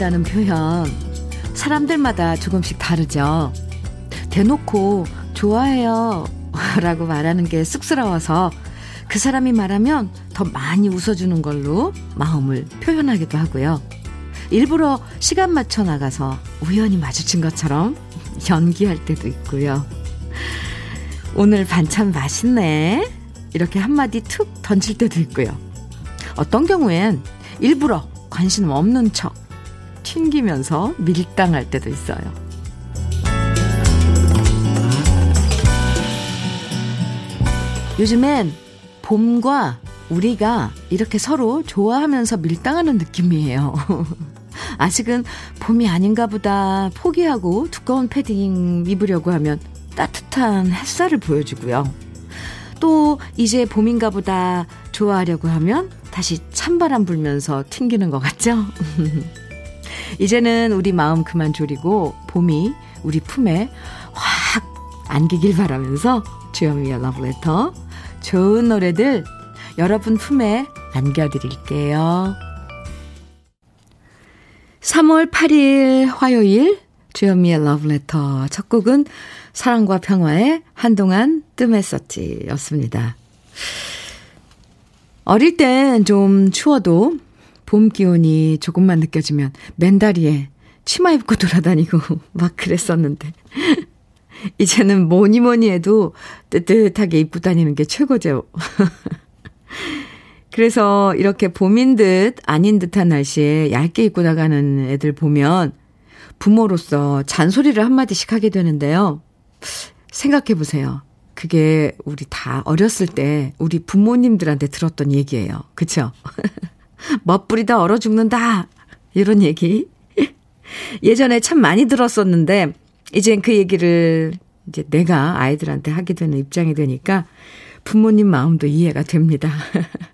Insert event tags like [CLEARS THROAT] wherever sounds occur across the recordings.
좋아한다는 표현, 사람들마다 조금씩 다르죠. 대놓고 좋아해요. [LAUGHS] 라고 말하는 게 쑥스러워서 그 사람이 말하면 더 많이 웃어주는 걸로 마음을 표현하기도 하고요. 일부러 시간 맞춰 나가서 우연히 마주친 것처럼 [LAUGHS] 연기할 때도 있고요. 오늘 반찬 맛있네. 이렇게 한마디 툭 던질 때도 있고요. 어떤 경우엔 일부러 관심 없는 척 튕기면서 밀당할 때도 있어요. 요즘엔 봄과 우리가 이렇게 서로 좋아하면서 밀당하는 느낌이에요. [LAUGHS] 아직은 봄이 아닌가 보다 포기하고 두꺼운 패딩 입으려고 하면 따뜻한 햇살을 보여주고요. 또 이제 봄인가 보다 좋아하려고 하면 다시 찬바람 불면서 튕기는 것 같죠? [LAUGHS] 이제는 우리 마음 그만 졸이고 봄이 우리 품에 확 안기길 바라면서 주현미의 러브레터 좋은 노래들 여러분 품에 안겨드릴게요. 3월 8일 화요일 주현미의 러브레터 첫 곡은 사랑과 평화의 한동안 뜸했었지 였습니다. 어릴 땐 좀 추워도 봄 기운이 조금만 느껴지면 맨다리에 치마 입고 돌아다니고 [LAUGHS] 막 그랬었는데 [LAUGHS] 이제는 뭐니 뭐니 해도 뜨뜻하게 입고 다니는 게 최고죠. [LAUGHS] 그래서 이렇게 봄인 듯 아닌 듯한 날씨에 얇게 입고 나가는 애들 보면 부모로서 잔소리를 한마디씩 하게 되는데요. 생각해 보세요. 그게 우리 다 어렸을 때 우리 부모님들한테 들었던 얘기예요. 그쵸? 멋부리다 얼어 죽는다. 이런 얘기. 예전에 참 많이 들었었는데, 이젠 그 얘기를 이제 내가 아이들한테 하게 되는 입장이 되니까 부모님 마음도 이해가 됩니다.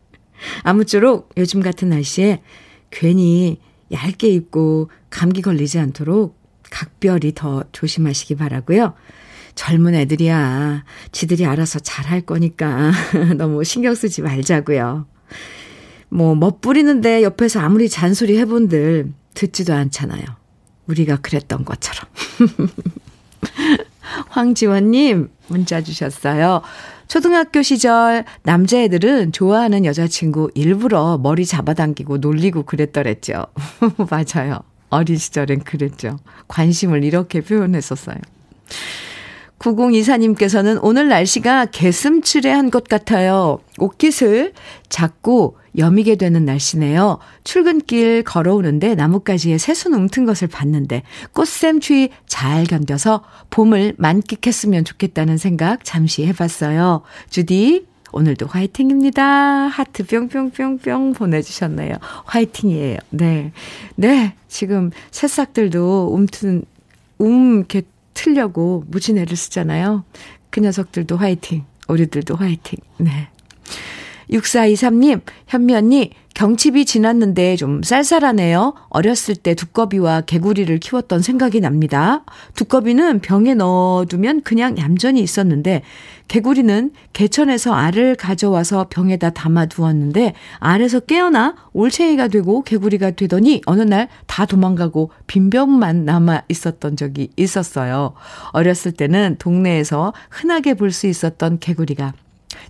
[LAUGHS] 아무쪼록 요즘 같은 날씨에 괜히 얇게 입고 감기 걸리지 않도록 각별히 더 조심하시기 바라고요. 젊은 애들이야. 지들이 알아서 잘할 거니까 [LAUGHS] 너무 신경 쓰지 말자고요. 뭐 멋부리는데 옆에서 아무리 잔소리 해본들 듣지도 않잖아요. 우리가 그랬던 것처럼. [LAUGHS] 황지원님 문자 주셨어요. 초등학교 시절 남자애들은 좋아하는 여자친구 일부러 머리 잡아당기고 놀리고 그랬더랬죠. [LAUGHS] 맞아요. 어린 시절엔 그랬죠. 관심을 이렇게 표현했었어요. 9024님께서는 오늘 날씨가 개슴츠레한 것 같아요. 옷깃을 자꾸 여미게 되는 날씨네요. 출근길 걸어오는데 나뭇가지에 새순 움튼 것을 봤는데 꽃샘 추위 잘 견뎌서 봄을 만끽했으면 좋겠다는 생각 잠시 해봤어요. 주디, 오늘도 화이팅입니다. 하트 뿅뿅뿅뿅 보내주셨네요. 화이팅이에요. 네. 네. 지금 새싹들도 움튼, 움, 이렇게 틀려고 무진 애를 쓰잖아요. 그 녀석들도 화이팅. 우리들도 화이팅. 네. 6423님, 현미 언니, 경칩이 지났는데 좀 쌀쌀하네요. 어렸을 때 두꺼비와 개구리를 키웠던 생각이 납니다. 두꺼비는 병에 넣어두면 그냥 얌전히 있었는데, 개구리는 개천에서 알을 가져와서 병에다 담아두었는데, 알에서 깨어나 올챙이가 되고 개구리가 되더니 어느 날 다 도망가고 빈병만 남아 있었던 적이 있었어요. 어렸을 때는 동네에서 흔하게 볼 수 있었던 개구리가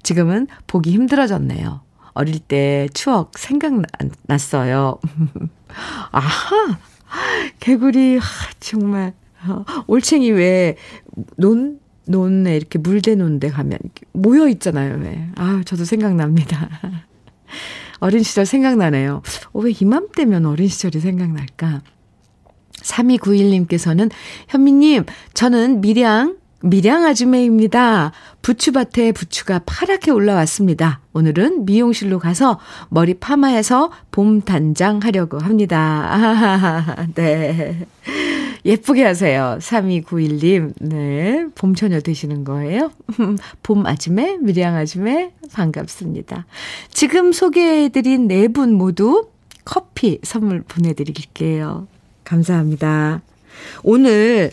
지금은 보기 힘들어졌네요. 어릴 때 추억 생각났어요. [LAUGHS] 아하! 개구리, 정말. 어, 올챙이 왜, 논, 논에 이렇게 물대놓은 데 가면 모여 있잖아요, 왜. 아 저도 생각납니다. [LAUGHS] 어린 시절 생각나네요. 어, 왜 이맘때면 어린 시절이 생각날까? 3291님께서는 현미님, 저는 밀양 밀양 아주매입니다. 부추밭에 부추가 파랗게 올라왔습니다. 오늘은 미용실로 가서 머리 파마해서 봄 단장 하려고 합니다. 아, [LAUGHS] 네. 예쁘게 하세요. 3291님. 네. 봄처녀 되시는 거예요? [LAUGHS] 봄 아줌매, 밀양 아줌매, 반갑습니다. 지금 소개해드린 네 분 모두 커피 선물 보내드릴게요. 감사합니다. 오늘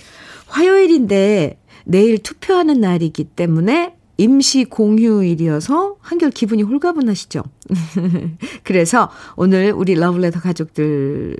화요일인데 내일 투표하는 날이기 때문에 임시 공휴일이어서 한결 기분이 홀가분하시죠? [LAUGHS] 그래서 오늘 우리 러블레터 가족들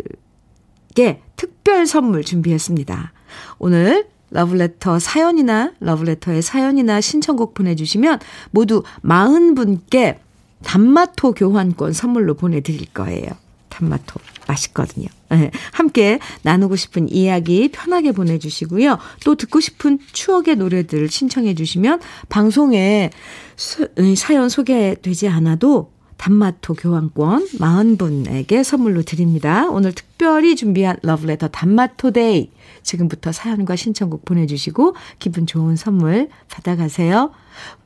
분께 특별 선물 준비했습니다. 오늘 러브레터 사연이나 러브레터의 사연이나 신청곡 보내주시면 모두 40분께 단마토 교환권 선물로 보내드릴 거예요. 단마토 맛있거든요. 네, [LAUGHS] 함께 나누고 싶은 이야기 편하게 보내주시고요. 또 듣고 싶은 추억의 노래들 신청해 주시면 방송에 수, 사연 소개되지 않아도 단마토 교환권 40분에게 선물로 드립니다. 오늘 특별히 준비한 러브레터 단마토 데이. 지금부터 사연과 신청곡 보내주시고 기분 좋은 선물 받아가세요.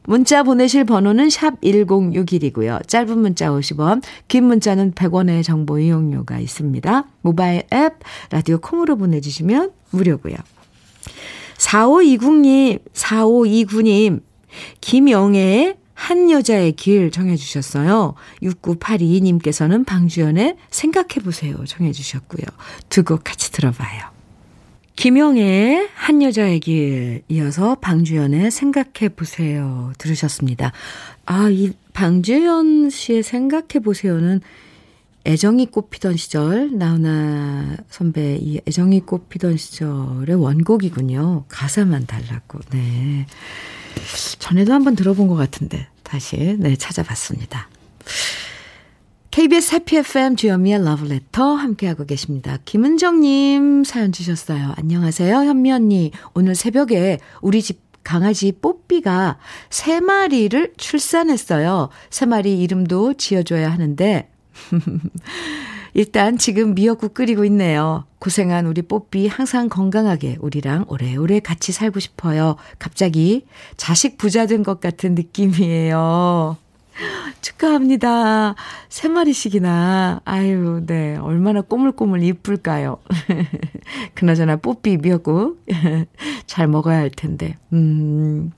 문자 보내실 번호는 샵 1061이고요. 짧은 문자 50원, 긴 문자는 100원의 정보 이용료가 있습니다. 모바일 앱, 라디오 콩으로 보내주시면 무료고요. 4529님, 4529님, 김영애의 한 여자의 길 정해주셨어요. 6982님께서는 방주연의 생각해보세요 정해주셨고요. 두 곡 같이 들어봐요. 김영애의 한 여자의 길 이어서 방주연의 생각해 보세요 들으셨습니다. 아, 이 방주연 씨의 생각해 보세요는 애정이 꽃피던 시절, 나훈아 선배 이 애정이 꽃피던 시절의 원곡이군요. 가사만 달랐고, 네. 전에도 한번 들어본 것 같은데 다시 네 찾아봤습니다. KBS 해피 FM 주현미의 러브레터 함께하고 계십니다. 김은정님 사연 주셨어요. 안녕하세요 현미 언니. 오늘 새벽에 우리 집 강아지 뽀삐가 세 마리를 출산했어요. 세 마리 이름도 지어줘야 하는데 [LAUGHS] 일단 지금 미역국 끓이고 있네요. 고생한 우리 뽀삐 항상 건강하게 우리랑 오래오래 같이 살고 싶어요. 갑자기 자식 부자 된 것 같은 느낌이에요. [GASPS] 축하합니다. 세 마리씩이나. 아유, 네. 얼마나 꼬물꼬물 이쁠까요? [LAUGHS] 그나저나 뽀삐 미역국 [LAUGHS] 잘 먹어야 할 텐데. 음,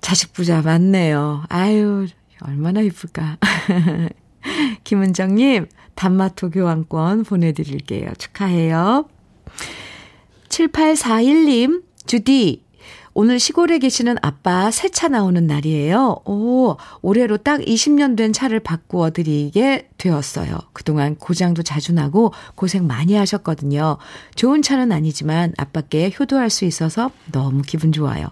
자식 부자 맞네요. 아유, 얼마나 이쁠까. [LAUGHS] 김은정님, 단마토 교환권 보내드릴게요. 축하해요. 7841님, 주디, 오늘 시골에 계시는 아빠 새 차 나오는 날이에요. 오, 올해로 딱 20년 된 차를 바꾸어 드리게 되었어요. 그동안 고장도 자주 나고 고생 많이 하셨거든요. 좋은 차는 아니지만 아빠께 효도할 수 있어서 너무 기분 좋아요.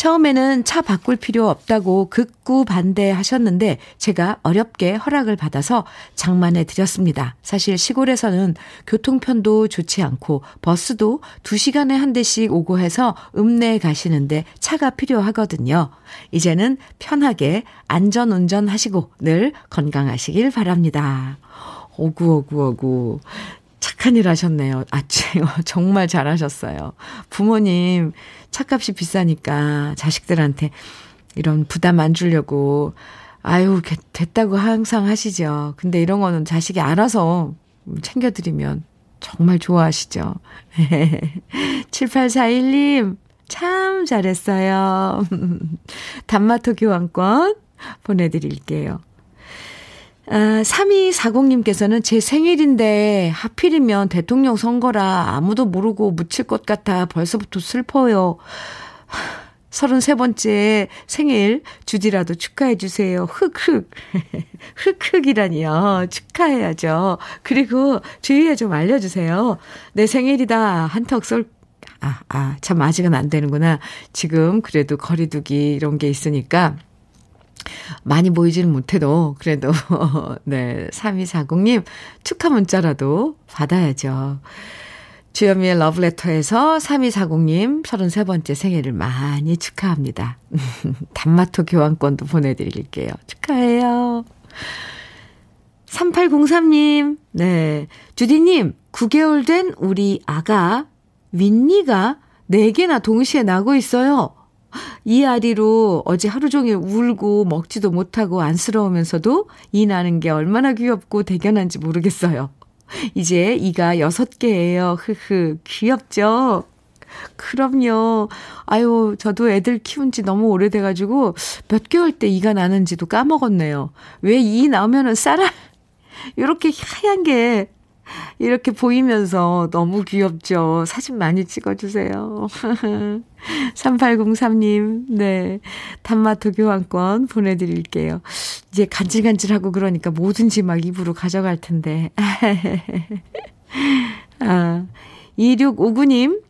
처음에는 차 바꿀 필요 없다고 극구 반대하셨는데 제가 어렵게 허락을 받아서 장만해 드렸습니다. 사실 시골에서는 교통편도 좋지 않고 버스도 2시간에 한 대씩 오고 해서 읍내에 가시는데 차가 필요하거든요. 이제는 편하게 안전 운전하시고 늘 건강하시길 바랍니다. 오구오구오구. 착한 일 하셨네요. 아, [LAUGHS] 정말 잘하셨어요. 부모님 차값이 비싸니까 자식들한테 이런 부담 안 주려고 아유, 됐다고 항상 하시죠. 근데 이런 거는 자식이 알아서 챙겨드리면 정말 좋아하시죠. [LAUGHS] 7841님, 참 잘했어요. [LAUGHS] 단마토 교환권 보내드릴게요. 아, 3240님께서는 제 생일인데 하필이면 대통령 선거라 아무도 모르고 묻힐 것 같아 벌써부터 슬퍼요. 33번째 생일 주디라도 축하해 주세요. 흑흑. [LAUGHS] 흑흑이라니요. 축하해야죠. 그리고 주위에 좀 알려주세요. 내 생일이다. 한턱 쏠, 아, 아, 참 아직은 안 되는구나. 지금 그래도 거리두기 이런 게 있으니까 많이 보이지는 못해도 그래도 [LAUGHS] 네 3240님 축하 문자라도 받아야죠. 주현미의 러브레터에서 3240님 33번째 생일을 많이 축하합니다. [LAUGHS] 단마토 교환권도 보내드릴게요. 축하해요. 3803님, 네. 주디님, 9개월 된 우리 아가, 윈니가 4개나 동시에 나고 있어요. 이 아리로 어제 하루 종일 울고 먹지도 못하고 안쓰러우면서도 이 나는 게 얼마나 귀엽고 대견한지 모르겠어요. 이제 이가 여섯 개예요. 흐흐. 귀엽죠? 그럼요. 아유, 저도 애들 키운 지 너무 오래돼가지고 몇 개월 때 이가 나는지도 까먹었네요. 왜 이 나오면은 쌀알, 이렇게 하얀 게 이렇게 보이면서 너무 귀엽죠. 사진 많이 찍어주세요. [LAUGHS] 3803님, 네. 단마토 교환권 보내드릴게요. 이제 간질간질하고 그러니까 뭐든지 막 입으로 가져갈 텐데. [LAUGHS] 아, 2659님,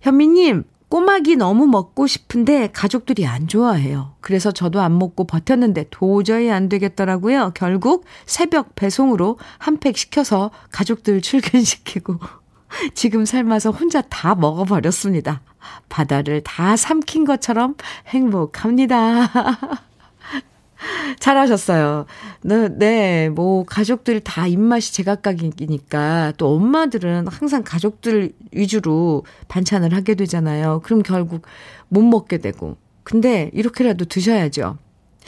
현미님, 꼬막이 너무 먹고 싶은데 가족들이 안 좋아해요. 그래서 저도 안 먹고 버텼는데 도저히 안 되겠더라고요. 결국 새벽 배송으로 한 팩 시켜서 가족들 출근시키고 [LAUGHS] 지금 삶아서 혼자 다 먹어버렸습니다. 바다를 다 삼킨 것처럼 행복합니다. [LAUGHS] [LAUGHS] 잘하셨어요. 네, 네, 뭐, 가족들 다 입맛이 제각각이니까 또 엄마들은 항상 가족들 위주로 반찬을 하게 되잖아요. 그럼 결국 못 먹게 되고. 근데 이렇게라도 드셔야죠.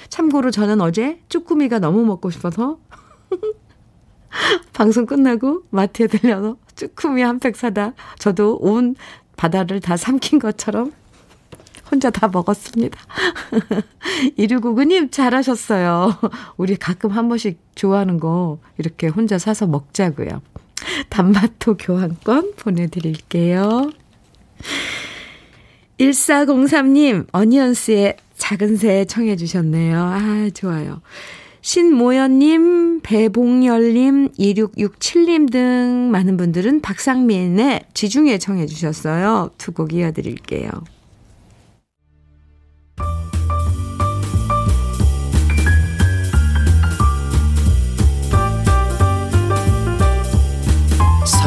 참고로 저는 어제 쭈꾸미가 너무 먹고 싶어서 [LAUGHS] 방송 끝나고 마트에 들려서 쭈꾸미 한 팩 사다 저도 온 바다를 다 삼킨 것처럼 혼자 다 먹었습니다. [LAUGHS] 1699님 잘하셨어요. 우리 가끔 한 번씩 좋아하는 거 이렇게 혼자 사서 먹자고요. 단마토 교환권 보내드릴게요. 1403님, 어니언스의 작은 새 청해 주셨네요. 아, 좋아요. 신모연님, 배봉열님, 2667님 등 많은 분들은 박상민의 지중해 청해 주셨어요. 두 곡 이어드릴게요.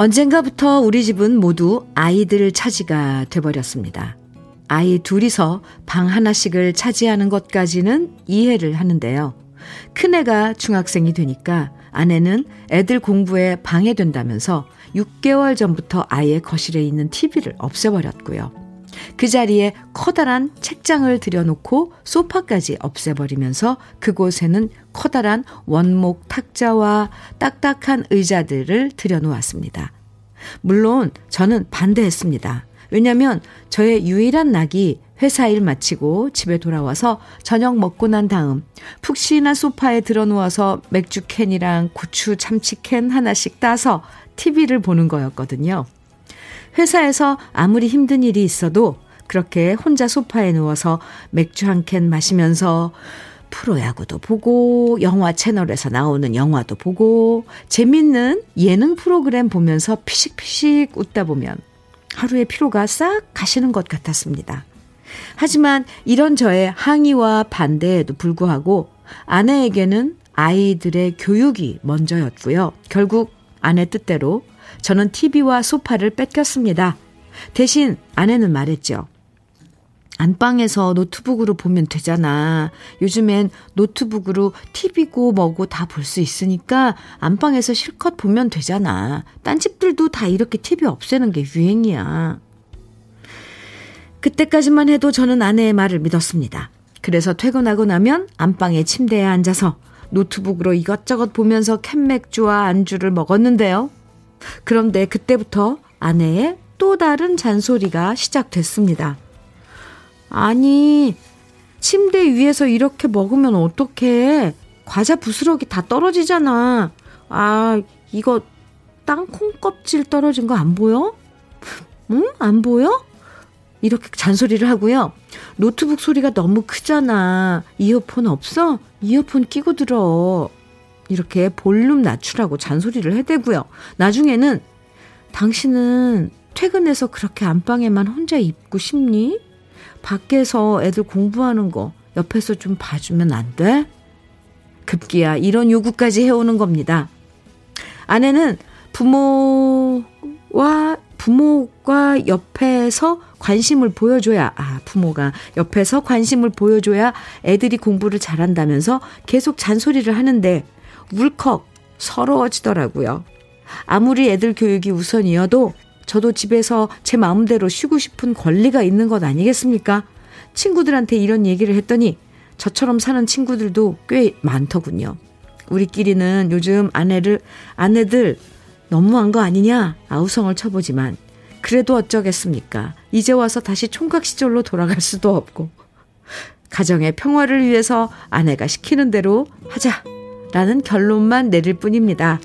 언젠가부터 우리 집은 모두 아이들 차지가 돼버렸습니다. 아이 둘이서 방 하나씩을 차지하는 것까지는 이해를 하는데요. 큰애가 중학생이 되니까 아내는 애들 공부에 방해된다면서 6개월 전부터 아예 거실에 있는 TV를 없애버렸고요. 그 자리에 커다란 책장을 들여놓고 소파까지 없애버리면서 그곳에는 커다란 원목 탁자와 딱딱한 의자들을 들여놓았습니다. 물론 저는 반대했습니다. 왜냐면 저의 유일한 낙이 회사 일 마치고 집에 돌아와서 저녁 먹고 난 다음 푹신한 소파에 들어 누워서 맥주 캔이랑 고추 참치 캔 하나씩 따서 TV를 보는 거였거든요. 회사에서 아무리 힘든 일이 있어도 그렇게 혼자 소파에 누워서 맥주 한 캔 마시면서 프로야구도 보고 영화 채널에서 나오는 영화도 보고 재밌는 예능 프로그램 보면서 피식피식 웃다 보면 하루의 피로가 싹 가시는 것 같았습니다. 하지만 이런 저의 항의와 반대에도 불구하고 아내에게는 아이들의 교육이 먼저였고요. 결국 아내 뜻대로 저는 TV와 소파를 뺏겼습니다. 대신 아내는 말했죠. 안방에서 노트북으로 보면 되잖아. 요즘엔 노트북으로 TV고 뭐고 다 볼 수 있으니까 안방에서 실컷 보면 되잖아. 딴 집들도 다 이렇게 TV 없애는 게 유행이야. 그때까지만 해도 저는 아내의 말을 믿었습니다. 그래서 퇴근하고 나면 안방의 침대에 앉아서 노트북으로 이것저것 보면서 캔맥주와 안주를 먹었는데요. 그런데 그때부터 아내의 또 다른 잔소리가 시작됐습니다. 아니, 침대 위에서 이렇게 먹으면 어떡해. 과자 부스러기 다 떨어지잖아. 아, 이거 땅콩 껍질 떨어진 거 안 보여? [LAUGHS] 응? 안 보여? 이렇게 잔소리를 하고요. 노트북 소리가 너무 크잖아. 이어폰 없어? 이어폰 끼고 들어. 이렇게 볼륨 낮추라고 잔소리를 해대고요. 나중에는 당신은 퇴근해서 그렇게 안방에만 혼자 있고 싶니? 밖에서 애들 공부하는 거 옆에서 좀 봐주면 안 돼? 급기야 이런 요구까지 해오는 겁니다. 아내는 부모와 부모가 옆에서 관심을 보여줘야, 아, 부모가 옆에서 관심을 보여줘야 애들이 공부를 잘한다면서 계속 잔소리를 하는데 울컥 서러워지더라고요. 아무리 애들 교육이 우선이어도 저도 집에서 제 마음대로 쉬고 싶은 권리가 있는 것 아니겠습니까? 친구들한테 이런 얘기를 했더니 저처럼 사는 친구들도 꽤 많더군요. 우리끼리는 요즘 아내를, 아내들 너무한 거 아니냐? 아우성을 쳐보지만, 그래도 어쩌겠습니까? 이제 와서 다시 총각 시절로 돌아갈 수도 없고, 가정의 평화를 위해서 아내가 시키는 대로 하자 라는 결론만 내릴 뿐입니다.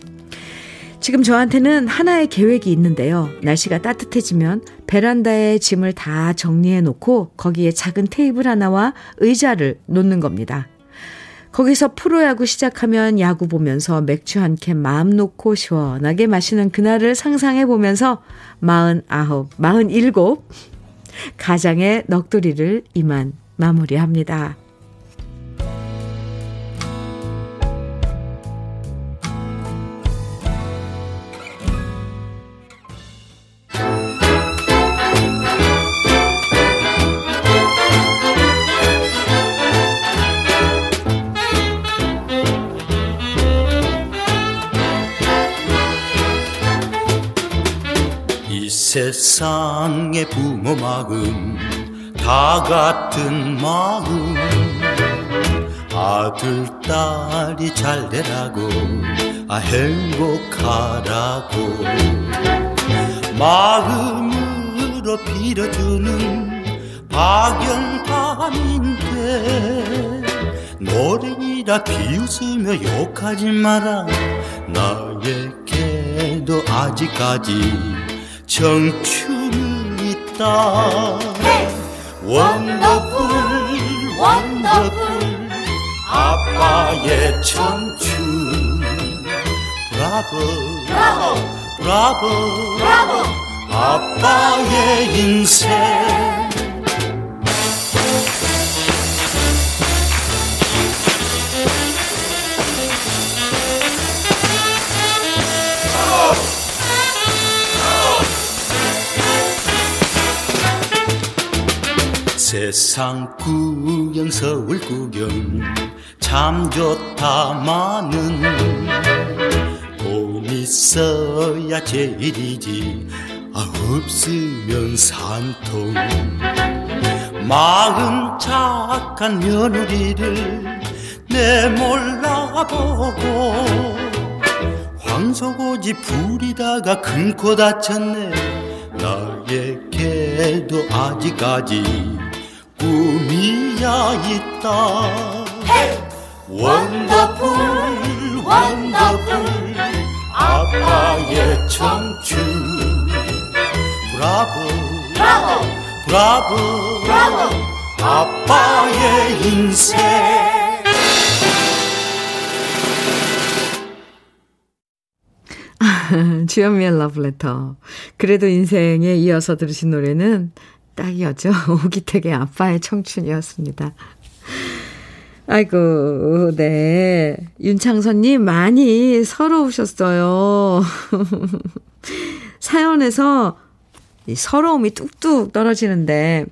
지금 저한테는 하나의 계획이 있는데요. 날씨가 따뜻해지면 베란다에 짐을 다 정리해 놓고 거기에 작은 테이블 하나와 의자를 놓는 겁니다. 거기서 프로야구 시작하면 야구 보면서 맥주 한 캔 마음 놓고 시원하게 마시는 그날을 상상해 보면서 49, 47 가장의 넋두리를 이만 마무리합니다. 세상의 부모 마음 다 같은 마음. 아들 딸이 잘 되라고 아 행복하라고. 마음으로 빌어주는 박영감인데 노랭이라 비웃으며 욕하지 마라. 나에게도 아직까지 청춘은 있다. 원더풀 원더풀. 아빠의 청춘. 브라보. 브라보. 브라보. 브라보. 아빠의 인생 세상 구경 서울 구경 참 좋다마는 돈 있어야 제일이지. 아 없으면 산통. 마음 착한 며느리를 내 몰라보고 황소고지 부리다가 큰코 다쳤네. 나에게도 아직까지 꿈이야 있다 원더풀 원더풀 아빠의 청춘. 브라보 브라보! 브라보 브라보! 아빠의 인생. [LAUGHS] 주현미의 러브레터. 그래도 인생에 이어서 들으신 노래는 딱이었죠. [LAUGHS] 오기택의 아빠의 청춘이었습니다. 아이고, 네. 윤창선님 많이 서러우셨어요. [LAUGHS] 사연에서 서러움이 뚝뚝 떨어지는데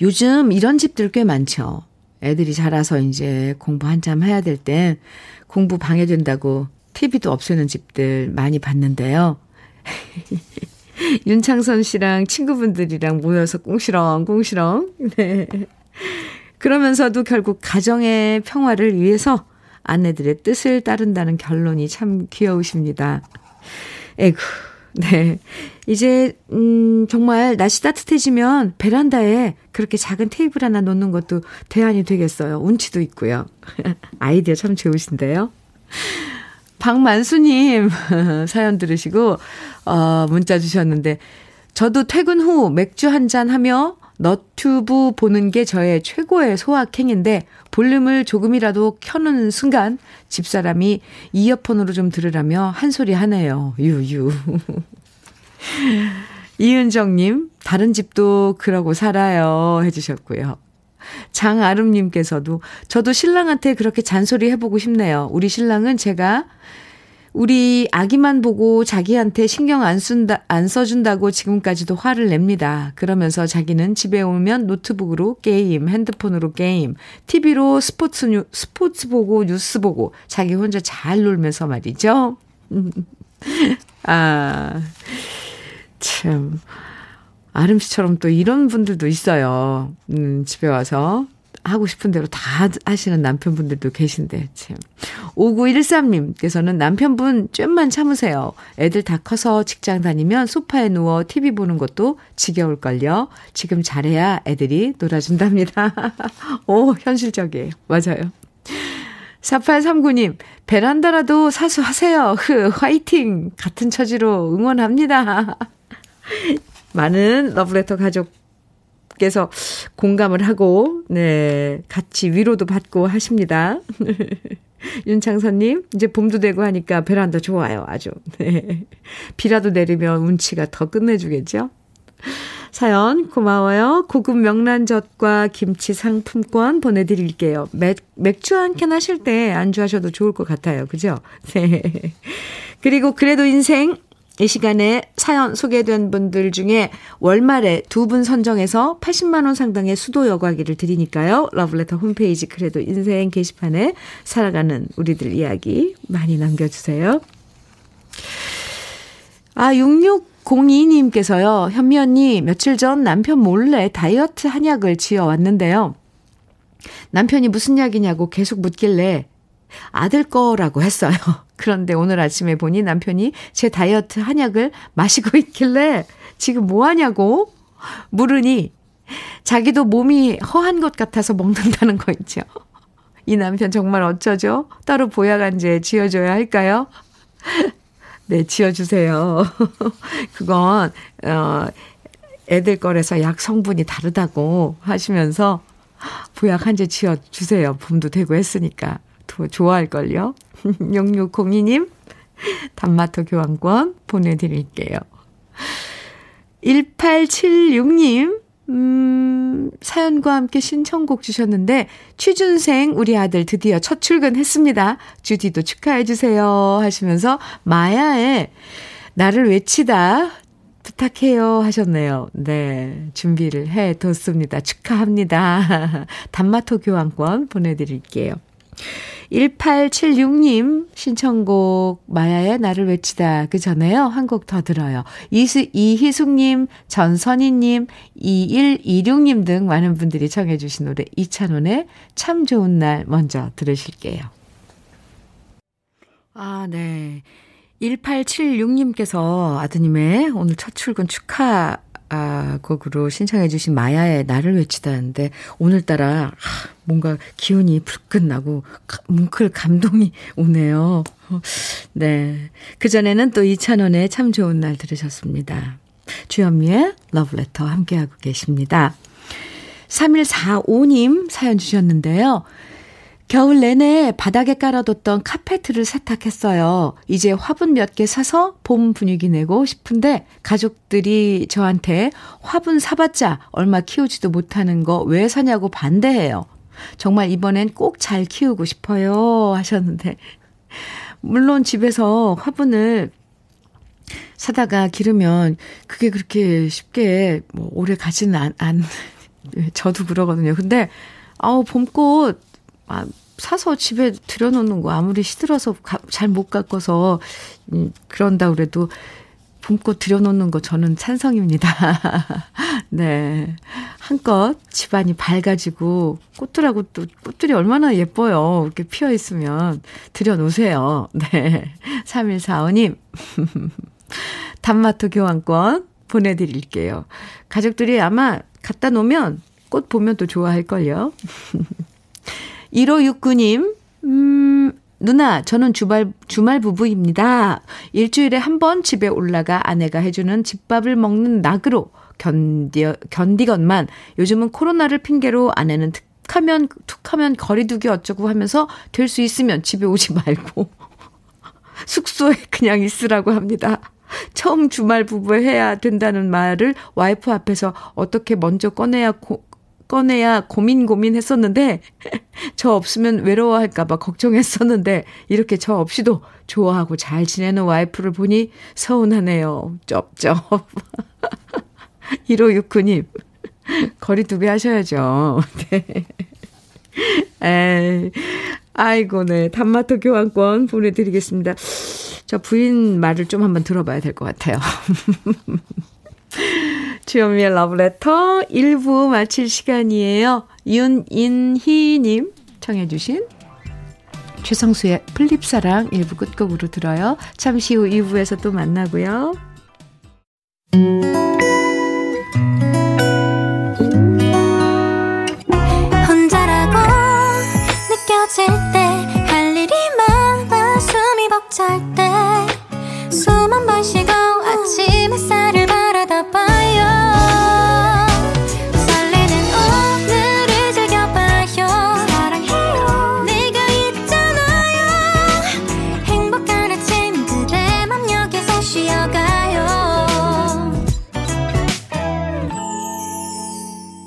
요즘 이런 집들 꽤 많죠. 애들이 자라서 이제 공부 한참 해야 될 땐 공부 방해된다고 TV도 없애는 집들 많이 봤는데요. [LAUGHS] [LAUGHS] 윤창선 씨랑 친구분들이랑 모여서 꽁시렁, 꽁시렁. [LAUGHS] 네. 그러면서도 결국 가정의 평화를 위해서 아내들의 뜻을 따른다는 결론이 참 귀여우십니다. 에구, 네. 이제, 음, 정말 날씨 따뜻해지면 베란다에 그렇게 작은 테이블 하나 놓는 것도 대안이 되겠어요. 운치도 있고요. [LAUGHS] 아이디어 참 좋으신데요. 박만수님 [LAUGHS] 사연 들으시고, 어, 문자 주셨는데, 저도 퇴근 후 맥주 한 잔 하며 너튜브 보는 게 저의 최고의 소확행인데, 볼륨을 조금이라도 켜는 순간, 집사람이 이어폰으로 좀 들으라며 한 소리 하네요. 유유. [LAUGHS] 이은정님, 다른 집도 그러고 살아요. 해주셨고요. 장아름님께서도 저도 신랑한테 그렇게 잔소리 해보고 싶네요. 우리 신랑은 제가 우리 아기만 보고 자기한테 신경 안 쓴다, 안 써준다고 지금까지도 화를 냅니다. 그러면서 자기는 집에 오면 노트북으로 게임, 핸드폰으로 게임, TV로 스포츠, 뉴, 스포츠 보고 뉴스 보고 자기 혼자 잘 놀면서 말이죠. [LAUGHS] 아, 참. 아름 씨처럼 또 이런 분들도 있어요. 음, 집에 와서 하고 싶은 대로 다 하시는 남편분들도 계신데, 참. 5913님께서는 남편분 좀만 참으세요. 애들 다 커서 직장 다니면 소파에 누워 TV 보는 것도 지겨울걸요. 지금 잘해야 애들이 놀아준답니다. [LAUGHS] 오, 현실적이에요. 맞아요. 4839님, 베란다라도 사수하세요. 흐, 화이팅! 같은 처지로 응원합니다. [LAUGHS] 많은 러브레터 가족께서 공감을 하고, 네, 같이 위로도 받고 하십니다. [LAUGHS] 윤창선님, 이제 봄도 되고 하니까 베란다 좋아요. 아주. 네. 비라도 내리면 운치가 더 끝내주겠죠? 사연 고마워요. 고급 명란젓과 김치 상품권 보내드릴게요. 맥, 맥주 한 캔 하실 때 안주하셔도 좋을 것 같아요. 그죠? 네. 그리고 그래도 인생 이 시간에 사연 소개된 분들 중에 월말에 두 분 선정해서 80만 원 상당의 수도 여과기를 드리니까요. 러블레터 홈페이지 그래도 인생 게시판에 살아가는 우리들 이야기 많이 남겨주세요. 아, 6602님께서요. 현미 언니, 며칠 전 남편 몰래 다이어트 한약을 지어 왔는데요. 남편이 무슨 약이냐고 계속 묻길래 아들 거라고 했어요. [LAUGHS] 그런데 오늘 아침에 보니 남편이 제 다이어트 한약을 마시고 있길래 지금 뭐 하냐고 물으니 자기도 몸이 허한 것 같아서 먹는다는 거 있죠. [LAUGHS] 이 남편 정말 어쩌죠? 따로 보약한제 지어줘야 할까요? [LAUGHS] 네, 지어주세요. 그건, 어, 애들 거래서 약 성분이 다르다고 하시면서 보약 한제 지어주세요. 봄도 되고 했으니까. 더 좋아할걸요? [LAUGHS] 6602님, 단마토 교환권 보내드릴게요. 1876님, 음, 사연과 함께 신청곡 주셨는데, 취준생 우리 아들 드디어 첫 출근했습니다. 주디도 축하해주세요. 하시면서, 마야의 나를 외치다 부탁해요 하셨네요. 네. 준비를 해 뒀습니다. 축하합니다. [LAUGHS] 단마토 교환권 보내드릴게요. 1876님 신청곡 마야의 나를 외치다 그 전에요. 한 곡 더 들어요. 이수, 이희숙님, 전선희님, 2126님 등 많은 분들이 청해 주신 노래 이찬원의 참 좋은 날 먼저 들으실게요. 아, 네. 1876님께서 아드님의 오늘 첫 출근 축하 아, 곡으로 신청해 주신 마야의 나를 외치다는데 오늘따라 뭔가 기운이 불끈 나고 뭉클 감동이 오네요. [LAUGHS] 네. 그전에는 또 이찬원의 참 좋은 날 들으셨습니다. 주현미의 러브레터 함께하고 계십니다. 3145님 사연 주셨는데요. 겨울 내내 바닥에 깔아뒀던 카페트를 세탁했어요. 이제 화분 몇 개 사서 봄 분위기 내고 싶은데 가족들이 저한테 화분 사봤자 얼마 키우지도 못하는 거 왜 사냐고 반대해요. 정말 이번엔 꼭 잘 키우고 싶어요 하셨는데 물론 집에서 화분을 사다가 기르면 그게 그렇게 쉽게 뭐 오래 가지는 안, 안 저도 그러거든요. 근데 아우 봄꽃 아, 사서 집에 들여놓는 거 아무리 시들어서 잘못 가꿔서 음, 그런다 그래도 봄꽃 들여놓는 거 저는 찬성입니다. [LAUGHS] 네. 한껏 집안이 밝아지고 꽃들하고 또 꽃들이 얼마나 예뻐요. 이렇게 피어 있으면 들여놓으세요. 네. [LAUGHS] 3145님. [LAUGHS] 단마토 교환권 보내드릴게요. 가족들이 아마 갖다 놓으면 꽃 보면 또 좋아할걸요. 1569님, 음, 누나, 저는 주말, 주말 부부입니다. 일주일에 한 번 집에 올라가 아내가 해주는 집밥을 먹는 낙으로 견디, 견디건만 요즘은 코로나를 핑계로 아내는 툭하면, 툭하면 거리두기 어쩌고 하면서 될 수 있으면 집에 오지 말고 [LAUGHS] 숙소에 그냥 있으라고 합니다. 처음 주말 부부 해야 된다는 말을 와이프 앞에서 어떻게 먼저 꺼내야 고, 꺼내야 고민 고민 했었는데, [LAUGHS] 저 없으면 외로워할까봐 걱정했었는데, 이렇게 저 없이도 좋아하고 잘 지내는 와이프를 보니 서운하네요. 쩝쩝. [LAUGHS] 1569님, 거리 두기 하셔야죠. [LAUGHS] 네. 에이, 아이고, 네. 단마토 교환권 보내드리겠습니다. 저 부인 말을 좀 한번 들어봐야 될 것 같아요. [LAUGHS] 주현미의 러브레터 1부 마칠 시간이에요. 윤인희님 청해주신 최성수의 플립사랑 1부 끝곡으로 들어요. 잠시 후 2부에서 또 만나고요. 혼자라고 느껴질 때 할 일이 많아 숨이 벅찰 때 숨 한 번 쉬고 아침 햇살을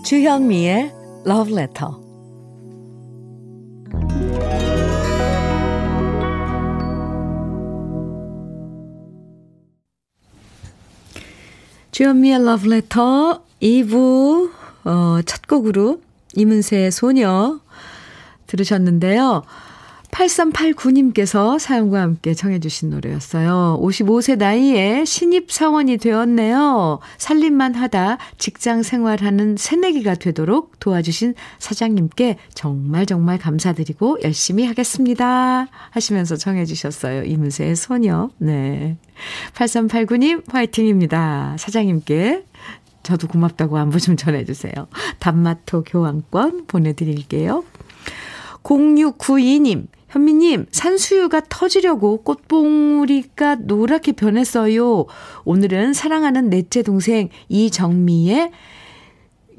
주현미의 Love Letter 주현미의 러브레터 2부 어, 첫 곡으로 이문세의 소녀 들으셨는데요. 8389님께서 사연과 함께 청해주신 노래였어요. 55세 나이에 신입사원이 되었네요. 살림만 하다 직장 생활하는 새내기가 되도록 도와주신 사장님께 정말 정말 감사드리고 열심히 하겠습니다. 하시면서 청해주셨어요. 이문세의 소녀. 네. 8389님 화이팅입니다. 사장님께 저도 고맙다고 안부 좀 전해주세요. 단마토 교환권 보내드릴게요. 0692님, 현미님, 산수유가 터지려고 꽃봉우리가 노랗게 변했어요. 오늘은 사랑하는 넷째 동생 이정미의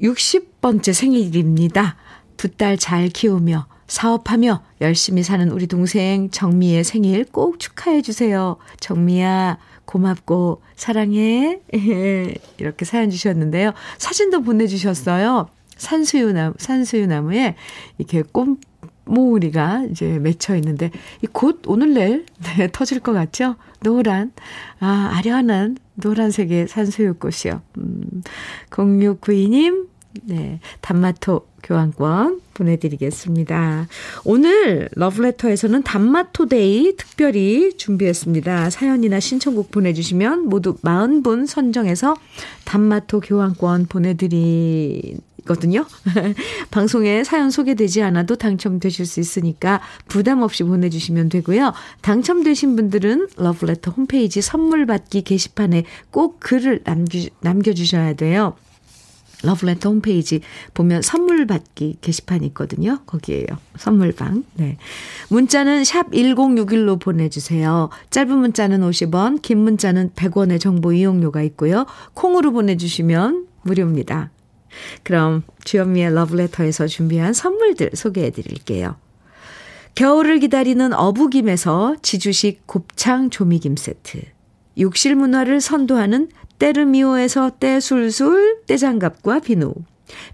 60번째 생일입니다. 두 딸 잘 키우며 사업하며 열심히 사는 우리 동생 정미의 생일 꼭 축하해 주세요. 정미야, 고맙고 사랑해. [LAUGHS] 이렇게 사연 주셨는데요. 사진도 보내주셨어요. 산수유나무, 산수유나무에 이렇게 꽃 몽우리가 이제 맺혀 있는데 이곧 오늘 내일 네, 터질 것 같죠? 노란 아 아련한 노란색의 산수유꽃이요. 음, 0692님 네 단마토 교환권 보내드리겠습니다. 오늘 러브레터에서는 단마토 데이 특별히 준비했습니다. 사연이나 신청곡 보내주시면 모두 40분 선정해서 단마토 교환권 보내드리 있거든요. [LAUGHS] 방송에 사연 소개되지 않아도 당첨되실 수 있으니까 부담 없이 보내주시면 되고요. 당첨되신 분들은 러브레터 홈페이지 선물 받기 게시판에 꼭 글을 남겨, 남겨주셔야 돼요. 러브레터 홈페이지 보면 선물 받기 게시판이 있거든요. 거기에요. 선물방. 네. 문자는 샵 1061로 보내주세요. 짧은 문자는 50원, 긴 문자는 100원의 정보 이용료가 있고요. 콩으로 보내주시면 무료입니다. 그럼 주현미의 러브레터에서 준비한 선물들 소개해 드릴게요. 겨울을 기다리는 어부김에서 지주식 곱창 조미김 세트. 욕실 문화를 선도하는 때르미오에서 때술술 때장갑과 비누.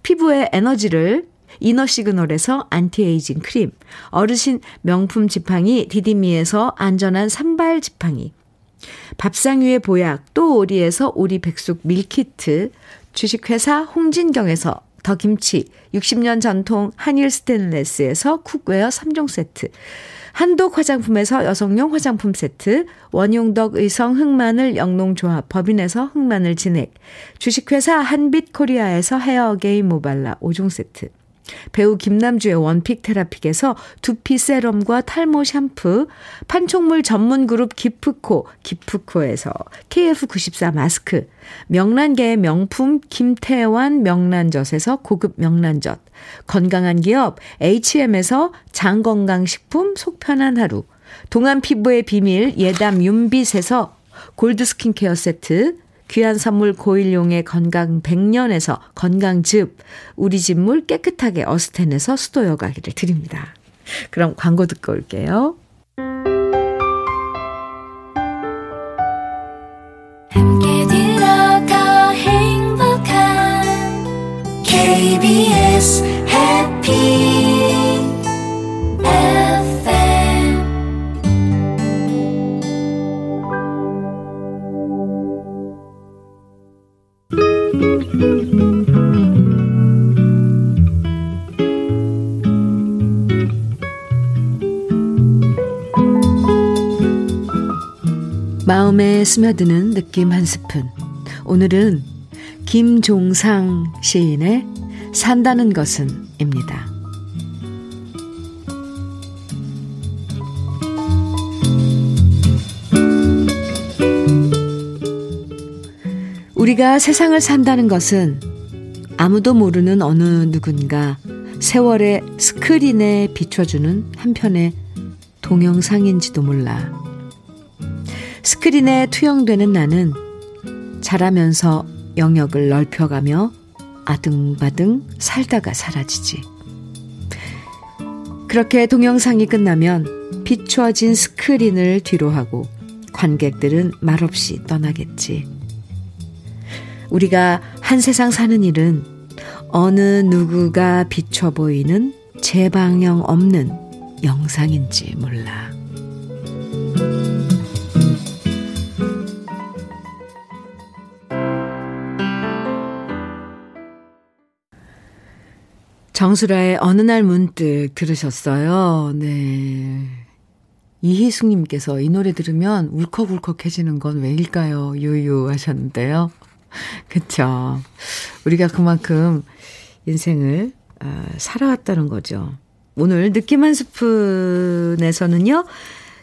피부의 에너지를 이너 시그널에서 안티에이징 크림. 어르신 명품 지팡이 디디미에서 안전한 산발 지팡이. 밥상 위의 보약 또 오리에서 오리 백숙 밀키트. 주식회사 홍진경에서 더김치, 60년 전통 한일 스테인레스에서 cookware 3종 세트, 한독 화장품에서 여성용 화장품 세트, 원용덕 의성 흑마늘 영농조합 법인에서 흑마늘 진액, 주식회사 한빛코리아에서 헤어게임 모발라 5종 세트, 배우 김남주의 one pick 테라픽에서 두피 세럼과 탈모 샴푸, 판촉물 전문 그룹 기프코, 기프코에서 KF94 마스크, 명란계의 명품 김태환 명란젓에서 고급 명란젓, 건강한 기업 H&M에서 장건강식품 속편한 하루, 동안 피부의 비밀 예담 윤빛에서 골드 스킨케어 세트, 귀한 선물 고일용의 건강 100년에서 건강즙, 우리 집 물 깨끗하게 어스텐에서 수도 여과기를 드립니다. 그럼 광고 듣고 올게요. KBS 마음에 스며드는 느낌 한 스푼. 오늘은 김종상 시인의 산다는 것은입니다. 우리가 세상을 산다는 것은 아무도 모르는 어느 누군가 세월의 스크린에 비춰주는 한편의 동영상인지도 몰라. 스크린에 투영되는 나는 자라면서 영역을 넓혀가며 아등바등 살다가 사라지지. 그렇게 동영상이 끝나면 비추어진 스크린을 뒤로 하고 관객들은 말없이 떠나겠지. 우리가 한 세상 사는 일은 어느 누구가 비춰 보이는 재방영 없는 영상인지 몰라. 정수라의 어느 날 문득 들으셨어요. 네. 이희숙님께서 이 노래 들으면 울컥울컥해지는 건 왜일까요? 유유 하셨는데요. [LAUGHS] 그쵸. 우리가 그만큼 인생을 아, 살아왔다는 거죠. 오늘 느낌 한 스푼에서는요,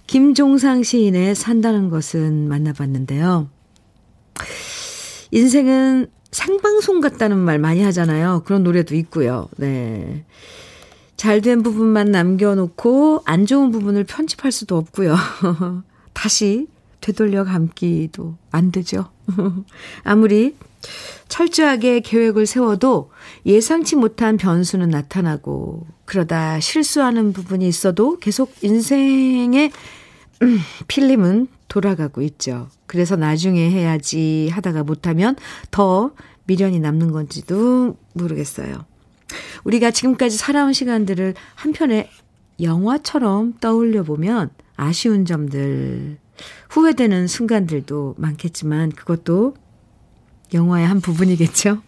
김종상 시인의 산다는 것은 만나봤는데요. 인생은 생방송 같다는 말 많이 하잖아요. 그런 노래도 있고요. 네. 잘 된 부분만 남겨놓고 안 좋은 부분을 편집할 수도 없고요. [LAUGHS] 다시 되돌려 감기도 안 되죠. [LAUGHS] 아무리 철저하게 계획을 세워도 예상치 못한 변수는 나타나고 그러다 실수하는 부분이 있어도 계속 인생의 음, [CLEARS THROAT] 필름은 돌아가고 있죠. 그래서 나중에 해야지 하다가 못하면 더 미련이 남는 건지도 모르겠어요. 우리가 지금까지 살아온 시간들을 한편의 영화처럼 떠올려 보면 아쉬운 점들, 후회되는 순간들도 많겠지만 그것도 영화의 한 부분이겠죠.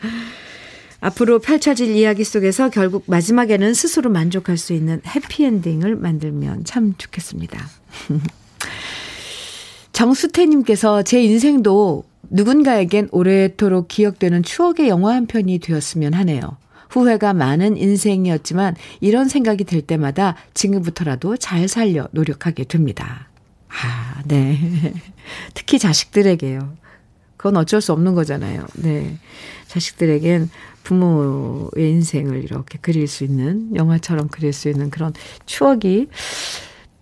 [LAUGHS] 앞으로 펼쳐질 이야기 속에서 결국 마지막에는 스스로 만족할 수 있는 해피엔딩을 만들면 참 좋겠습니다. [LAUGHS] 정수태님께서 제 인생도 누군가에겐 오래도록 기억되는 추억의 영화 한 편이 되었으면 하네요. 후회가 많은 인생이었지만 이런 생각이 들 때마다 지금부터라도 잘 살려 노력하게 됩니다. 아, 네. [LAUGHS] 특히 자식들에게요. 그건 어쩔 수 없는 거잖아요. 네. 자식들에겐 부모의 인생을 이렇게 그릴 수 있는, 영화처럼 그릴 수 있는 그런 추억이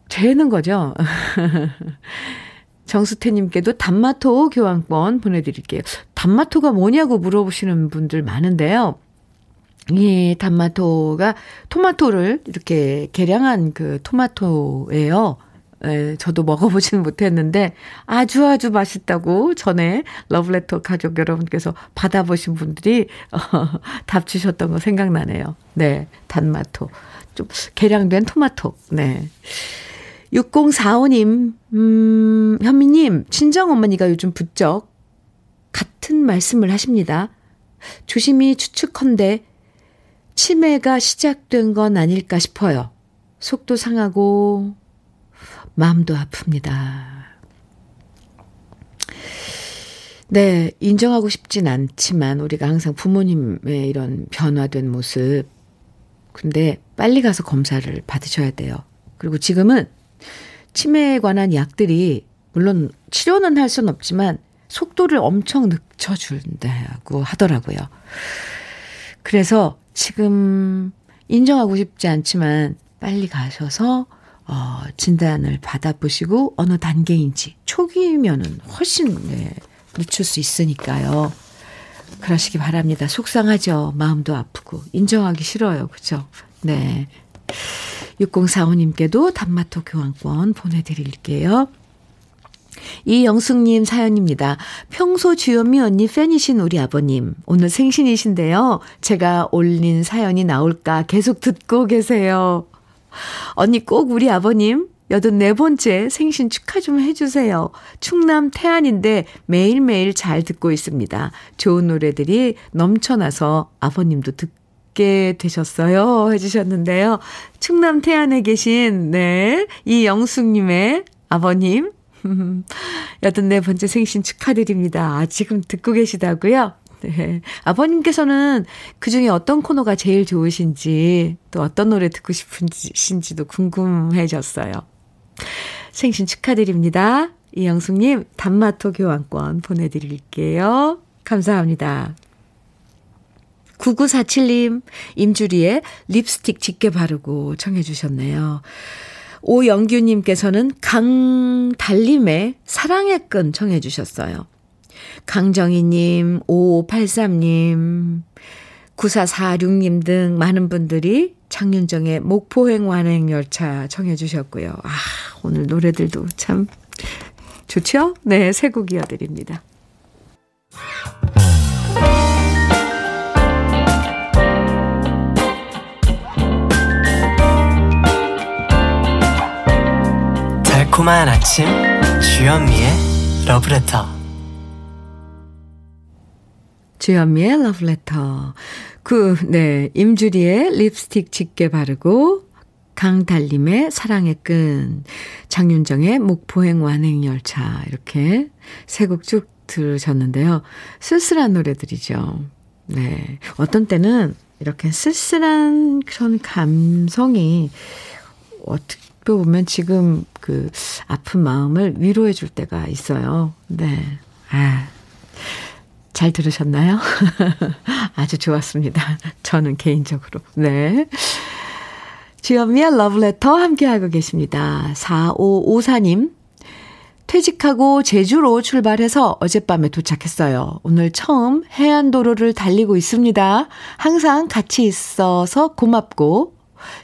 되는 거죠. [LAUGHS] 정수태님께도 단마토 교환권 보내드릴게요. 단마토가 뭐냐고 물어보시는 분들 많은데요. 이 단마토가 토마토를 이렇게 개량한 그 토마토예요. 예, 저도 먹어보지는 못했는데 아주 아주 맛있다고 전에 러브레터 가족 여러분께서 받아보신 분들이 어, [LAUGHS] 답 주셨던 거 생각나네요. 네, 단마토. 좀 개량된 토마토. 네. 6045님, 음, 현미님, 친정어머니가 요즘 부쩍 같은 말씀을 하십니다. 조심히 추측컨대 치매가 시작된 건 아닐까 싶어요. 속도 상하고 마음도 아픕니다. 네, 인정하고 싶진 않지만 우리가 항상 부모님의 이런 변화된 모습 근데 빨리 가서 검사를 받으셔야 돼요. 그리고 지금은 치매에 관한 약들이 물론 치료는 할 수는 없지만 속도를 엄청 늦춰준다고 하더라고요. 그래서 지금 인정하고 싶지 않지만 빨리 가셔서 어, 진단을 받아보시고 어느 단계인지 초기면은 훨씬 네, 늦출 수 있으니까요. 그러시기 바랍니다. 속상하죠. 마음도 아프고 인정하기 싫어요. 그죠? 네. 6045님께도 단마토 교환권 보내드릴게요. 이영숙님 사연입니다. 평소 주현미 언니 팬이신 우리 아버님. 오늘 생신이신데요. 제가 올린 사연이 나올까 계속 듣고 계세요. 언니 꼭 우리 아버님 84번째 생신 축하 좀 해주세요. 충남 태안인데 매일매일 잘 듣고 있습니다. 좋은 노래들이 넘쳐나서 아버님도 듣 게 되셨어요. 해주셨는데요. 충남 태안에 계신, 네, 이영숙님의 아버님. [LAUGHS] 84번째 생신 축하드립니다. 아, 지금 듣고 계시다고요? 네. 아버님께서는 그 중에 어떤 코너가 제일 좋으신지, 또 어떤 노래 듣고 싶으신지도 궁금해졌어요. 생신 축하드립니다. 이영숙님, 단마토 교환권 보내드릴게요. 감사합니다. 9947님, 임주리의 립스틱 짙게 바르고 청해주셨네요. 오영규님께서는 강달림의 사랑의 끈 청해주셨어요. 강정희님, 5583님, 9446님 등 많은 분들이 장윤정의 목포행 완행열차 청해주셨고요. 아, 오늘 노래들도 참 좋죠? 네, 새곡 이어드립니다. 달콤한 아침 주현미의 러브레터 주현미의 러브레터 그, 네, 임주리의 립스틱 짙게 바르고 강달림의 사랑의 끈, 장윤정의 목포행 완행열차 이렇게 세 곡 쭉 들으셨는데요. 쓸쓸한 노래들이죠. 네. 어떤 때는 이렇게 쓸쓸한 그런 감성이 어떻게 보면 지금 그 아픈 마음을 위로해 줄 때가 있어요. 네. 아. 잘 들으셨나요? [LAUGHS] 아주 좋았습니다. 저는 개인적으로. 네. 주현미의 러브레터 함께하고 계십니다. 4554님. 퇴직하고 제주로 출발해서 어젯밤에 도착했어요. 오늘 처음 해안도로를 달리고 있습니다. 항상 같이 있어서 고맙고,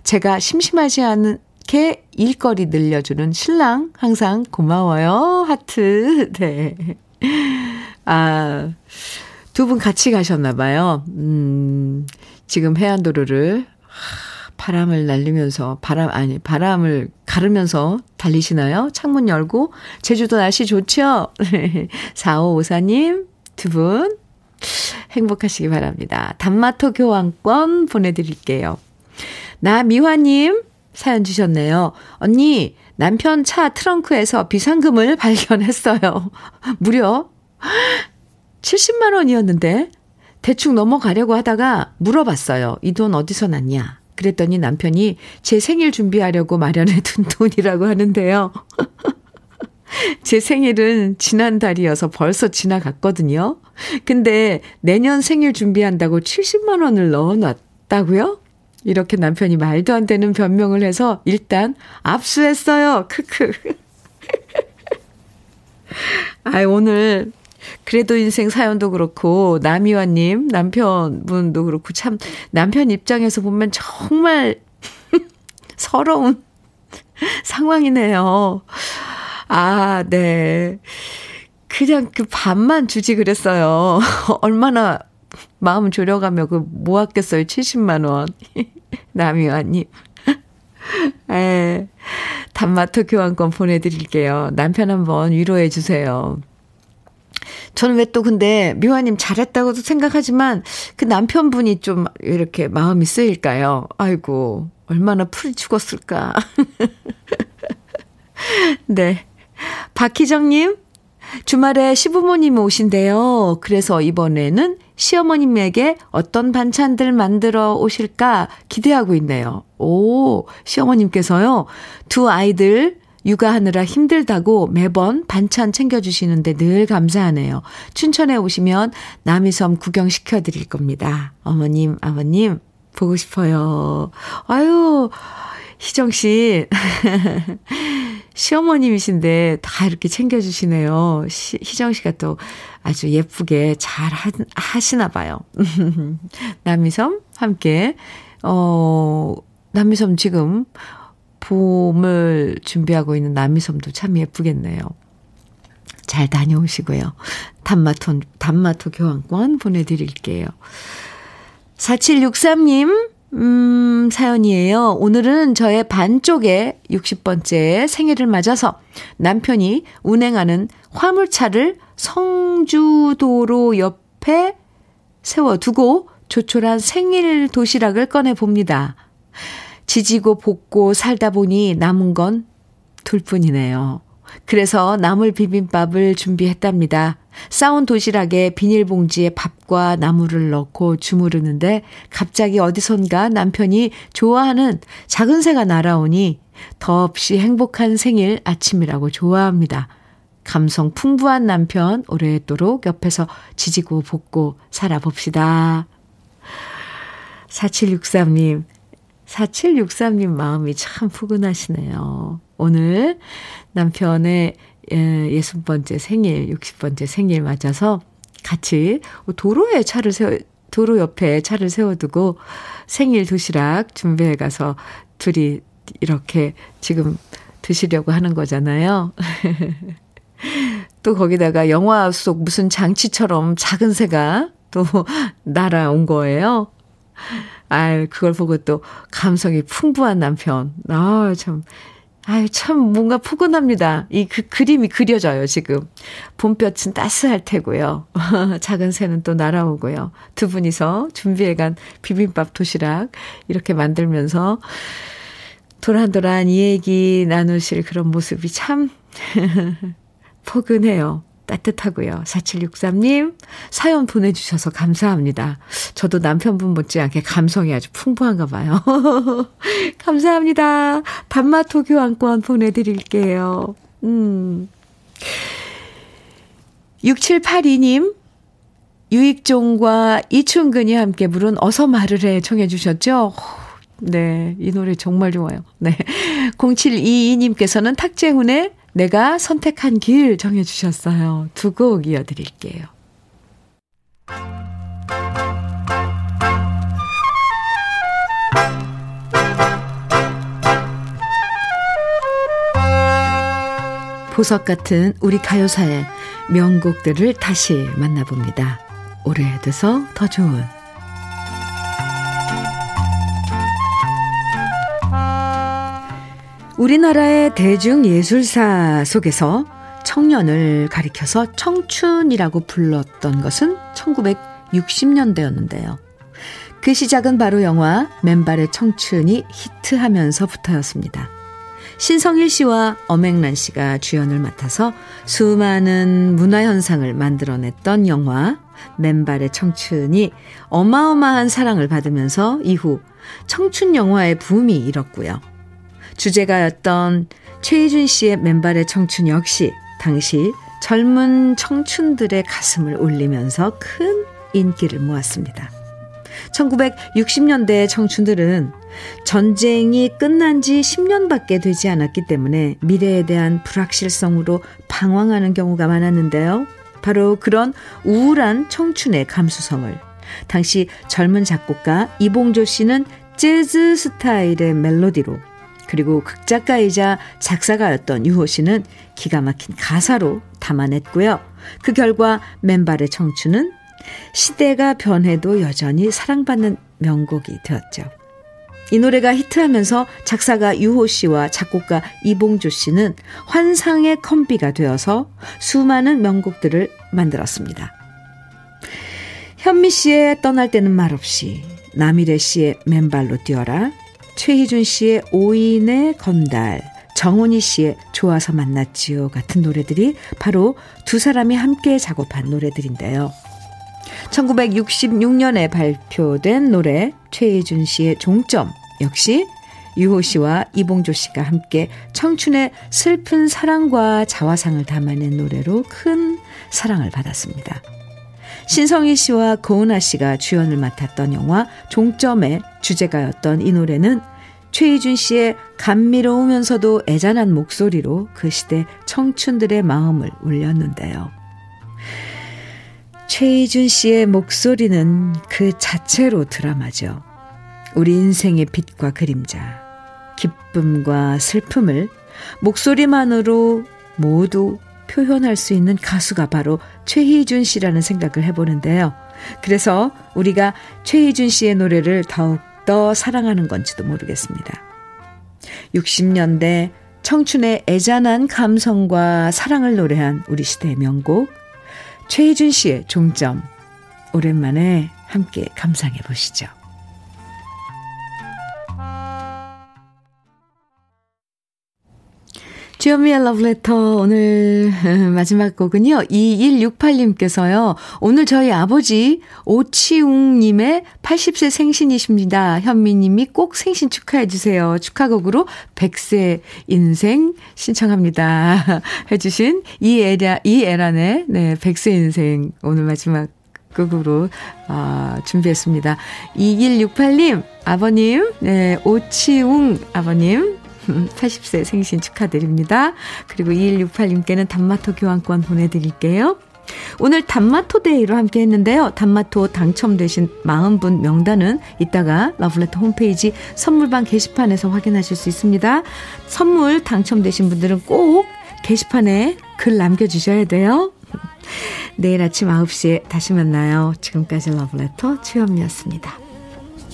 제가 심심하지 않 게 일거리 늘려주는 신랑 항상 고마워요. 하트. [LAUGHS] 네. 아, 두 분 같이 가셨나 봐요. 음, 지금 해안도로를 바람을 날리면서 바람 아니 바람을 가르면서 달리시나요? 창문 열고 제주도 날씨 좋죠? [LAUGHS] 4554님 두 분 행복하시기 바랍니다. 단마토 교환권 보내드릴게요. 나미화님 사연 주셨네요. 언니 남편 차 트렁크에서 비상금을 [LAUGHS] 발견했어요. 무려 70만 원이었는데 대충 넘어가려고 하다가 물어봤어요. 이 돈 어디서 났냐? 그랬더니 남편이 제 생일 준비하려고 마련해 둔 돈이라고 하는데요. [LAUGHS] 제 생일은 지난달이어서 벌써 지나갔거든요. 근데 내년 생일 준비한다고 70만 원을 넣어 놨다고요? 이렇게 남편이 말도 안 되는 변명을 해서 일단 압수했어요. 크크. [LAUGHS] 아, 오늘 그래도 인생 사연도 그렇고, 남이화님, 남편분도 그렇고, 참, 남편 입장에서 보면 정말 [LAUGHS] 서러운 상황이네요. 아, 네. 그냥 그 반만 주지 그랬어요. [LAUGHS] 얼마나 마음 졸여가며 그 모았겠어요. 70만원. 남이화님. 에, 단마토 교환권 보내드릴게요. 남편 한번 위로해 주세요. 저는 왜 또 근데 미화님 잘했다고도 생각하지만 그 남편분이 좀 이렇게 마음이 쓰일까요? 아이고, 얼마나 풀이 죽었을까. [LAUGHS] 네. 박희정님, 주말에 시부모님 오신대요. 그래서 이번에는 시어머님에게 어떤 반찬들 만들어 오실까 기대하고 있네요. 오, 시어머님께서요. 두 아이들 육아하느라 힘들다고 매번 반찬 챙겨주시는데 늘 감사하네요. 춘천에 오시면 남이섬 구경시켜 드릴 겁니다. 어머님, 아버님, 보고 싶어요. 아유, 희정씨. [LAUGHS] 시어머님이신데 다 이렇게 챙겨주시네요. 시, 희정 씨가 또 아주 예쁘게 잘 하, 하시나 봐요. [LAUGHS] 남이섬 함께, 어, 남이섬 지금 봄을 준비하고 있는 남이섬도 참 예쁘겠네요. 잘 다녀오시고요. 단마토, 단마토 교환권 보내드릴게요. 4763님, 음, 사연이에요. 오늘은 저의 반쪽의 60번째 생일을 맞아서 남편이 운행하는 화물차를 성주도로 옆에 세워두고 조촐한 생일 도시락을 꺼내봅니다. 지지고 볶고 살다 보니 남은 건 둘뿐이네요. 그래서 나물 비빔밥을 준비했답니다. 싸운 도시락에 비닐봉지에 밥과 나물을 넣고 주무르는데 갑자기 어디선가 남편이 좋아하는 작은 새가 날아오니 더없이 행복한 생일 아침이라고 좋아합니다. 감성 풍부한 남편 오래도록 옆에서 지지고 볶고 살아봅시다. 4763님, 4763님 마음이 참 푸근하시네요. 오늘 남편의 60번째 예, 생일, 60번째 생일 맞아서 같이 도로에 차를 세워, 도로 옆에 차를 세워두고 생일 도시락 준비해 가서 둘이 이렇게 지금 드시려고 하는 거잖아요. [LAUGHS] 또 거기다가 영화 속 무슨 장치처럼 작은 새가 또 [LAUGHS] 날아온 거예요. 아유, 그걸 보고 또 감성이 풍부한 남편. 아, 참. 아유, 참 뭔가 푸근합니다. 이 그 그림이 그려져요, 지금. 봄볕은 따스할 테고요. [LAUGHS] 작은 새는 또 날아오고요. 두 분이서 준비해간 비빔밥 도시락 이렇게 만들면서 도란도란 이 얘기 나누실 그런 모습이 참 [LAUGHS] 포근해요. 따뜻하고요. 4763님, 사연 보내주셔서 감사합니다. 저도 남편분 못지않게 감성이 아주 풍부한가 봐요. [LAUGHS] 감사합니다. 단마토 교환권 보내드릴게요. 음. 6782님, 유익종과 이춘근이 함께 부른 어서 말을 해 청해 주셨죠? 네, 이 노래 정말 좋아요. 네. 0722님께서는 탁재훈의 내가 선택한 길 정해주셨어요. 두 곡 이어드릴게요. 보석 같은 우리 가요사의 명곡들을 다시 만나봅니다. 오래돼서 더 좋은 우리나라의 대중예술사 속에서 청년을 가리켜서 청춘이라고 불렀던 것은 1960년대였는데요. 그 시작은 바로 영화 맨발의 청춘이 히트하면서부터였습니다. 신성일 씨와 엄앵란 씨가 주연을 맡아서 수많은 문화현상을 만들어냈던 영화 맨발의 청춘이 어마어마한 사랑을 받으면서 이후 청춘 영화의 붐이 일었고요. 주제가였던 최희준 씨의 맨발의 청춘 역시 당시 젊은 청춘들의 가슴을 울리면서 큰 인기를 모았습니다. 1960년대 청춘들은 전쟁이 끝난 지 10년밖에 되지 않았기 때문에 미래에 대한 불확실성으로 방황하는 경우가 많았는데요. 바로 그런 우울한 청춘의 감수성을 당시 젊은 작곡가 이봉조 씨는 재즈 스타일의 멜로디로 그리고 극작가이자 작사가였던 유호 씨는 기가 막힌 가사로 담아냈고요. 그 결과 맨발의 청춘은 시대가 변해도 여전히 사랑받는 명곡이 되었죠. 이 노래가 히트하면서 작사가 유호 씨와 작곡가 이봉조 씨는 환상의 컴비가 되어서 수많은 명곡들을 만들었습니다. 현미 씨의 떠날 때는 말없이, 남일애 씨의 맨발로 뛰어라, 최희준 씨의 오인의 건달, 정훈이 씨의 좋아서 만났지요 같은 노래들이 바로 두 사람이 함께 작업한 노래들인데요. 1966년에 발표된 노래 최희준 씨의 종점 역시 유호 씨와 이봉조 씨가 함께 청춘의 슬픈 사랑과 자화상을 담아낸 노래로 큰 사랑을 받았습니다. 신성희 씨와 고은아 씨가 주연을 맡았던 영화 종점의 주제가였던 이 노래는 최희준 씨의 감미로우면서도 애잔한 목소리로 그 시대 청춘들의 마음을 울렸는데요. 최희준 씨의 목소리는 그 자체로 드라마죠. 우리 인생의 빛과 그림자, 기쁨과 슬픔을 목소리만으로 모두 표현할 수 있는 가수가 바로 최희준 씨라는 생각을 해보는데요. 그래서 우리가 최희준 씨의 노래를 더욱 더 사랑하는 건지도 모르겠습니다. 60년대 청춘의 애잔한 감성과 사랑을 노래한 우리 시대의 명곡 최희준 씨의 종점 오랜만에 함께 감상해 보시죠. 주현미의 러브레터 오늘 [LAUGHS] 마지막 곡은요. 2168님께서요. 오늘 저희 아버지 오치웅님의 80세 생신이십니다. 현미님이 꼭 생신 축하해 주세요. 축하곡으로 100세 인생 신청합니다. [LAUGHS] 해주신 이에란의 네, 100세 인생 오늘 마지막 곡으로 아, 준비했습니다. 2168님 아버님 네, 오치웅 아버님 80세 생신 축하드립니다. 그리고 2168님께는 단마토 교환권 보내드릴게요. 오늘 단마토 day로 함께 했는데요. 단마토 당첨되신 40분 명단은 이따가 러블레터 홈페이지 선물방 게시판에서 확인하실 수 있습니다. 선물 당첨되신 분들은 꼭 게시판에 글 남겨주셔야 돼요. 내일 아침 9시에 다시 만나요. 지금까지 러블레터 최현미였습니다.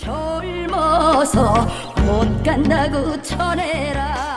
젊어서 못 간다고 쳐내라